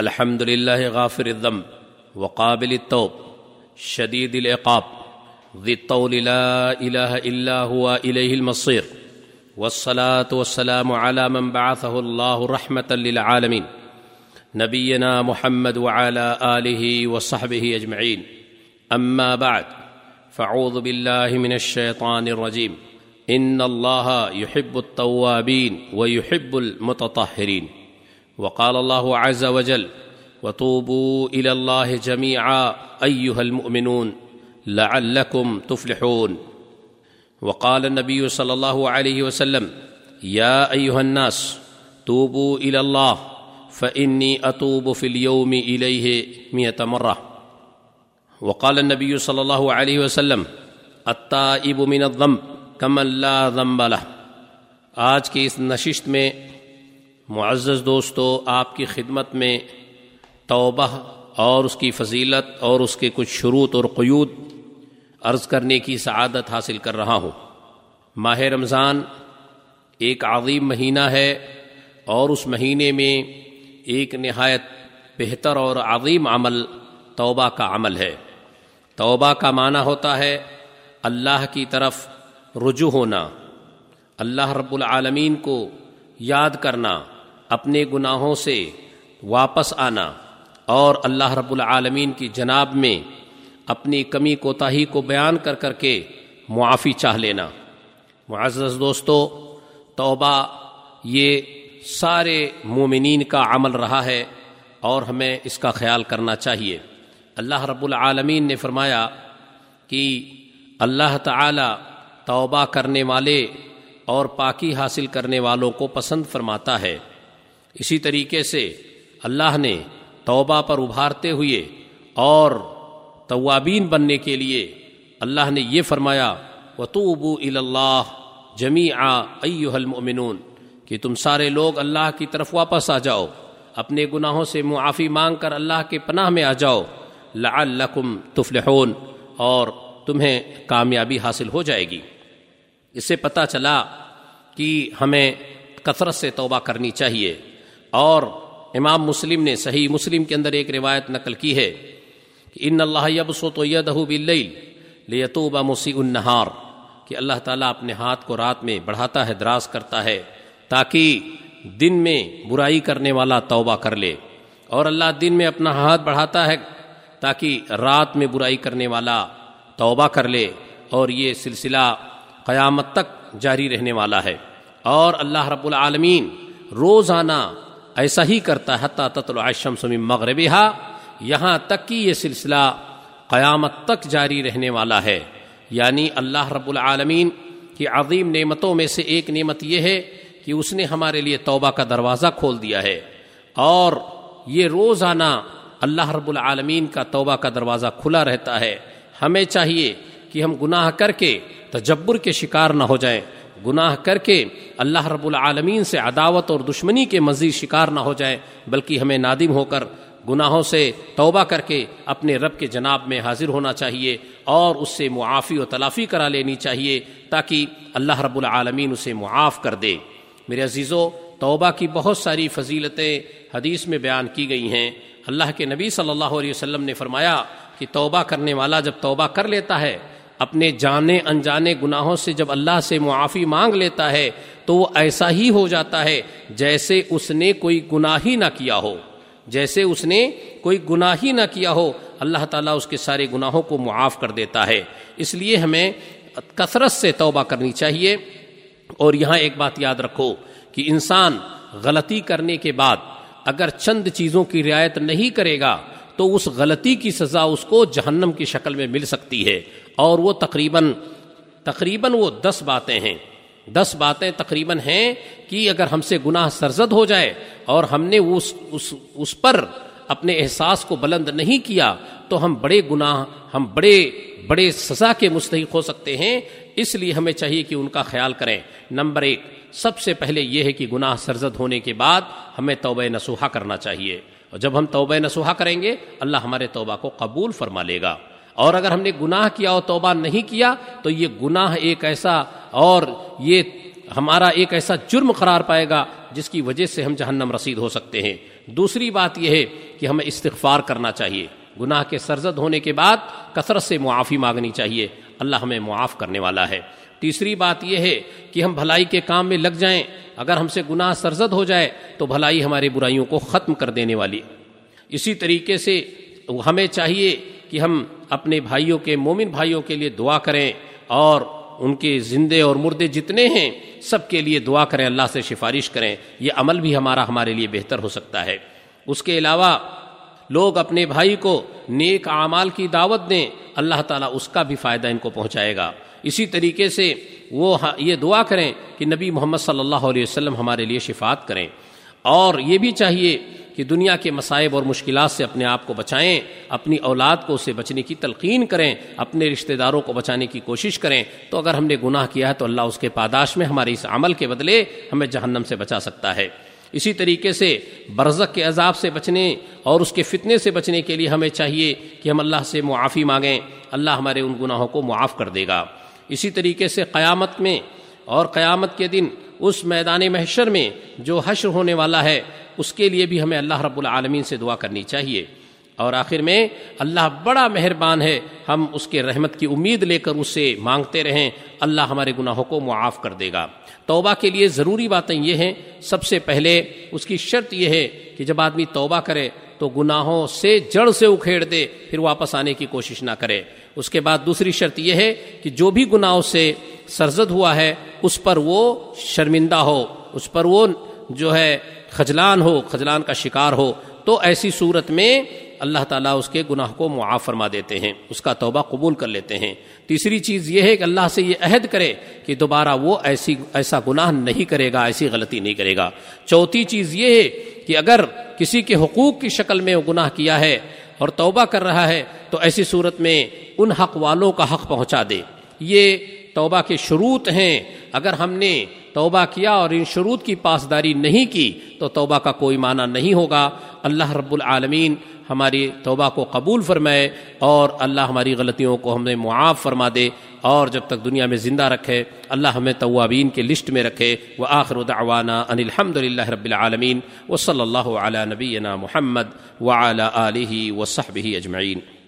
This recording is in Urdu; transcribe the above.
الحمد لله غافر الذنب وقابل التوب شديد العقاب ذي الطول لا اله الا هو اليه المصير والصلاه والسلام على من بعثه الله رحمه للعالمين نبينا محمد وعلى اله وصحبه اجمعين اما بعد، فاعوذ بالله من الشيطان الرجيم ان الله يحب التوابين ويحب المتطهرين وقال الله عز وجل وتوبوا الى الله جميعا ايها المؤمنون، لعلكم تفلحون. وقال النبي صلى الله عليه وسلم يا ايها الناس، توبوا الى الله فاني اتوب في اليوم اليه مئه مره وقال النبي صلى الله عليه وسلم التائب من الذنب، كمن لا ذنب له. آج کی اس نشست میں معزز دوستو، آپ کی خدمت میں توبہ اور اس کی فضیلت اور اس کے کچھ شروط اور قیود عرض کرنے کی سعادت حاصل کر رہا ہوں۔ ماہ رمضان ایک عظیم مہینہ ہے اور اس مہینے میں ایک نہایت بہتر اور عظیم عمل توبہ کا عمل ہے۔ توبہ کا معنی ہوتا ہے اللہ کی طرف رجوع ہونا، اللہ رب العالمین کو یاد کرنا اپنے گناہوں سے واپس آنا اور اللہ رب العالمین کی جناب میں اپنی کمی کوتاہی کو بیان کر کر کے معافی چاہ لینا۔ معزز دوستو، توبہ یہ سارے مومنین کا عمل رہا ہے اور ہمیں اس کا خیال کرنا چاہیے۔ اللہ رب العالمین نے فرمایا کہ اللہ تعالی توبہ کرنے والے اور پاکی حاصل کرنے والوں کو پسند فرماتا ہے۔ اسی طریقے سے اللہ نے توبہ پر ابھارتے ہوئے اور توابین بننے کے لیے اللہ نے یہ فرمایا و تو اللہ جمی آ المؤمنون کہ تم سارے لوگ اللہ کی طرف واپس آ جاؤ، اپنے گناہوں سے معافی مانگ کر اللہ کے پناہ میں آ جاؤ۔ لعلکم تفلحون، اور تمہیں کامیابی حاصل ہو جائے گی۔ اس سے پتہ چلا کہ ہمیں کثرت سے توبہ کرنی چاہیے۔ اور امام مسلم نے صحیح مسلم کے اندر ایک روایت نقل کی ہے کہ ان اللہ یبسط یدہ باللیل لیتوب مسیء النہار، کہ اللہ تعالیٰ اپنے ہاتھ کو رات میں بڑھاتا ہے، دراز کرتا ہے تاکہ دن میں برائی کرنے والا توبہ کر لے اور اللہ دن میں اپنا ہاتھ بڑھاتا ہے تاکہ رات میں برائی کرنے والا توبہ کر لے اور یہ سلسلہ قیامت تک جاری رہنے والا ہے اور اللہ رب العالمین روزانہ ایسا ہی کرتا ہے حتیٰ تطل الشمس من مغربها یہاں تک کہ یہ سلسلہ قیامت تک جاری رہنے والا ہے۔ یعنی اللہ رب العالمین کی عظیم نعمتوں میں سے ایک نعمت یہ ہے کہ اس نے ہمارے لیے توبہ کا دروازہ کھول دیا ہے۔ اور یہ روزانہ اللہ رب العالمین کا توبہ کا دروازہ کھلا رہتا ہے۔ ہمیں چاہیے کہ ہم گناہ کر کے، تجبر کے شکار نہ ہو جائیں۔ گناہ کر کے اللہ رب العالمین سے عداوت اور دشمنی کے مزید شکار نہ ہو جائیں بلکہ ہمیں نادم ہو کر گناہوں سے توبہ کر کے اپنے رب کے جناب میں حاضر ہونا چاہیے اور اس سے معافی و تلافی کرا لینی چاہیے تاکہ اللہ رب العالمین اسے معاف کر دے۔ میرے عزیزو، توبہ کی بہت ساری فضیلتیں حدیث میں بیان کی گئی ہیں۔ اللہ کے نبی صلی اللہ علیہ وسلم نے فرمایا کہ توبہ کرنے والا جب توبہ کر لیتا ہے اپنے جانے انجانے گناہوں سے جب اللہ سے معافی مانگ لیتا ہے تو وہ ایسا ہی ہو جاتا ہے جیسے اس نے کوئی گناہ ہی نہ کیا ہو۔ جیسے اس نے کوئی گناہ ہی نہ کیا ہو، اللہ تعالیٰ اس کے سارے گناہوں کو معاف کر دیتا ہے۔ اس لیے ہمیں کثرت سے توبہ کرنی چاہیے۔ اور یہاں ایک بات یاد رکھو کہ انسان غلطی کرنے کے بعد اگر چند چیزوں کی رعایت نہیں کرے گا تو اس غلطی کی سزا اس کو جہنم کی شکل میں مل سکتی ہے۔ اور وہ تقریباً تقریباً وہ دس باتیں ہیں۔ دس باتیں تقریباً ہیں کہ اگر ہم سے گناہ سرزد ہو جائے اور ہم نے اس اس, اس پر اپنے احساس کو بلند نہیں کیا تو ہم بڑے گناہ، ہم بڑے بڑے سزا کے مستحق ہو سکتے ہیں۔ اس لیے ہمیں چاہیے کہ ان کا خیال کریں۔ نمبر ایک، سب سے پہلے یہ ہے کہ گناہ سرزد ہونے کے بعد ہمیں توبہ نسوحا کرنا چاہیے۔ اور جب ہم توبہ نسوحا کریں گے، اللہ ہمارے توبہ کو قبول فرما لے گا۔ اور اگر ہم نے گناہ کیا اور توبہ نہیں کیا، تو یہ گناہ ایک ایسا اور یہ ہمارا ایک ایسا جرم قرار پائے گا۔ جس کی وجہ سے ہم جہنم رسید ہو سکتے ہیں۔ دوسری بات یہ ہے کہ ہمیں استغفار کرنا چاہیے۔ گناہ کے سرزد ہونے کے بعد کثرت سے معافی مانگنی چاہیے۔ اللہ ہمیں معاف کرنے والا ہے۔ تیسری بات یہ ہے کہ ہم بھلائی کے کام میں لگ جائیں۔ اگر ہم سے گناہ سرزد ہو جائے تو بھلائی ہماری برائیوں کو ختم کر دینے والی۔ اسی طریقے سے ہمیں چاہیے کہ ہم اپنے بھائیوں کے مومن بھائیوں کے لیے دعا کریں اور ان کے زندے اور مردے جتنے ہیں، سب کے لیے دعا کریں، اللہ سے سفارش کریں۔ یہ عمل بھی ہمارا ہمارے لیے بہتر ہو سکتا ہے۔ اس کے علاوہ، لوگ اپنے بھائی کو نیک اعمال کی دعوت دیں، اللہ تعالیٰ اس کا بھی فائدہ ان کو پہنچائے گا۔ اسی طریقے سے وہ یہ دعا کریں کہ نبی محمد صلی اللہ علیہ وسلم ہمارے لیے شفات کریں۔ اور یہ بھی چاہیے کہ دنیا کے مصائب اور مشکلات سے اپنے آپ کو بچائیں، اپنی اولاد کو اسے بچنے کی تلقین کریں، اپنے رشتہ داروں کو بچانے کی کوشش کریں۔ تو اگر ہم نے گناہ کیا ہے تو اللہ اس کے پاداش میں ہمارے اس عمل کے بدلے ہمیں جہنم سے بچا سکتا ہے۔ اسی طریقے سے برزق کے عذاب سے بچنے اور اس کے فتنے سے بچنے کے لیے ہمیں چاہیے کہ ہم اللہ سے معافی مانگیں۔ اللہ ہمارے ان گناہوں کو معاف کر دے گا۔ اسی طریقے سے قیامت میں اور قیامت کے دن اس میدان محشر میں جو حشر ہونے والا ہے، اس کے لیے بھی ہمیں اللہ رب العالمین سے دعا کرنی چاہیے۔ اور آخر میں، اللہ بڑا مہربان ہے، ہم اس کے رحمت کی امید لے کر اسے مانگتے رہیں۔ اللہ ہمارے گناہوں کو معاف کر دے گا۔ توبہ کے لیے ضروری باتیں یہ ہیں۔ سب سے پہلے، اس کی شرط یہ ہے کہ جب آدمی توبہ کرے، تو گناہوں سے جڑ سے اکھیڑ دے، پھر واپس آنے کی کوشش نہ کرے۔ اس کے بعد دوسری شرط یہ ہے کہ جو بھی گناہوں سے سرزد ہوا ہے اس پر وہ شرمندہ ہو، اس پر وہ جو ہے خجلان ہو، خجلان کا شکار ہو۔ تو ایسی صورت میں اللہ تعالیٰ اس کے گناہ کو معاف فرما دیتے ہیں، اس کا توبہ قبول کر لیتے ہیں۔ تیسری چیز یہ ہے کہ اللہ سے یہ عہد کرے کہ دوبارہ وہ ایسی، ایسا گناہ نہیں کرے گا، ایسی غلطی نہیں کرے گا۔ چوتھی چیز یہ ہے کہ اگر کسی کے حقوق کی شکل میں وہ گناہ کیا ہے اور توبہ کر رہا ہے، تو ایسی صورت میں ان حق والوں کا حق پہنچا دے۔ یہ توبہ کے شروط ہیں۔ اگر ہم نے توبہ کیا اور ان شروط کی پاسداری نہیں کی تو توبہ کا کوئی معنی نہیں ہوگا۔ اللہ رب العالمین ہماری توبہ کو قبول فرمائے اور اللہ ہماری غلطیوں کو ہمیں معاف فرما دے اور جب تک دنیا میں زندہ رکھے، اللہ ہمیں توابین کے لسٹ میں رکھے۔ وہ آخر دعوانا ان الحمد للہ رب العالمین۔ و صلی اللہ علیہ نبینا محمد و علیہ و صحب اجمعین۔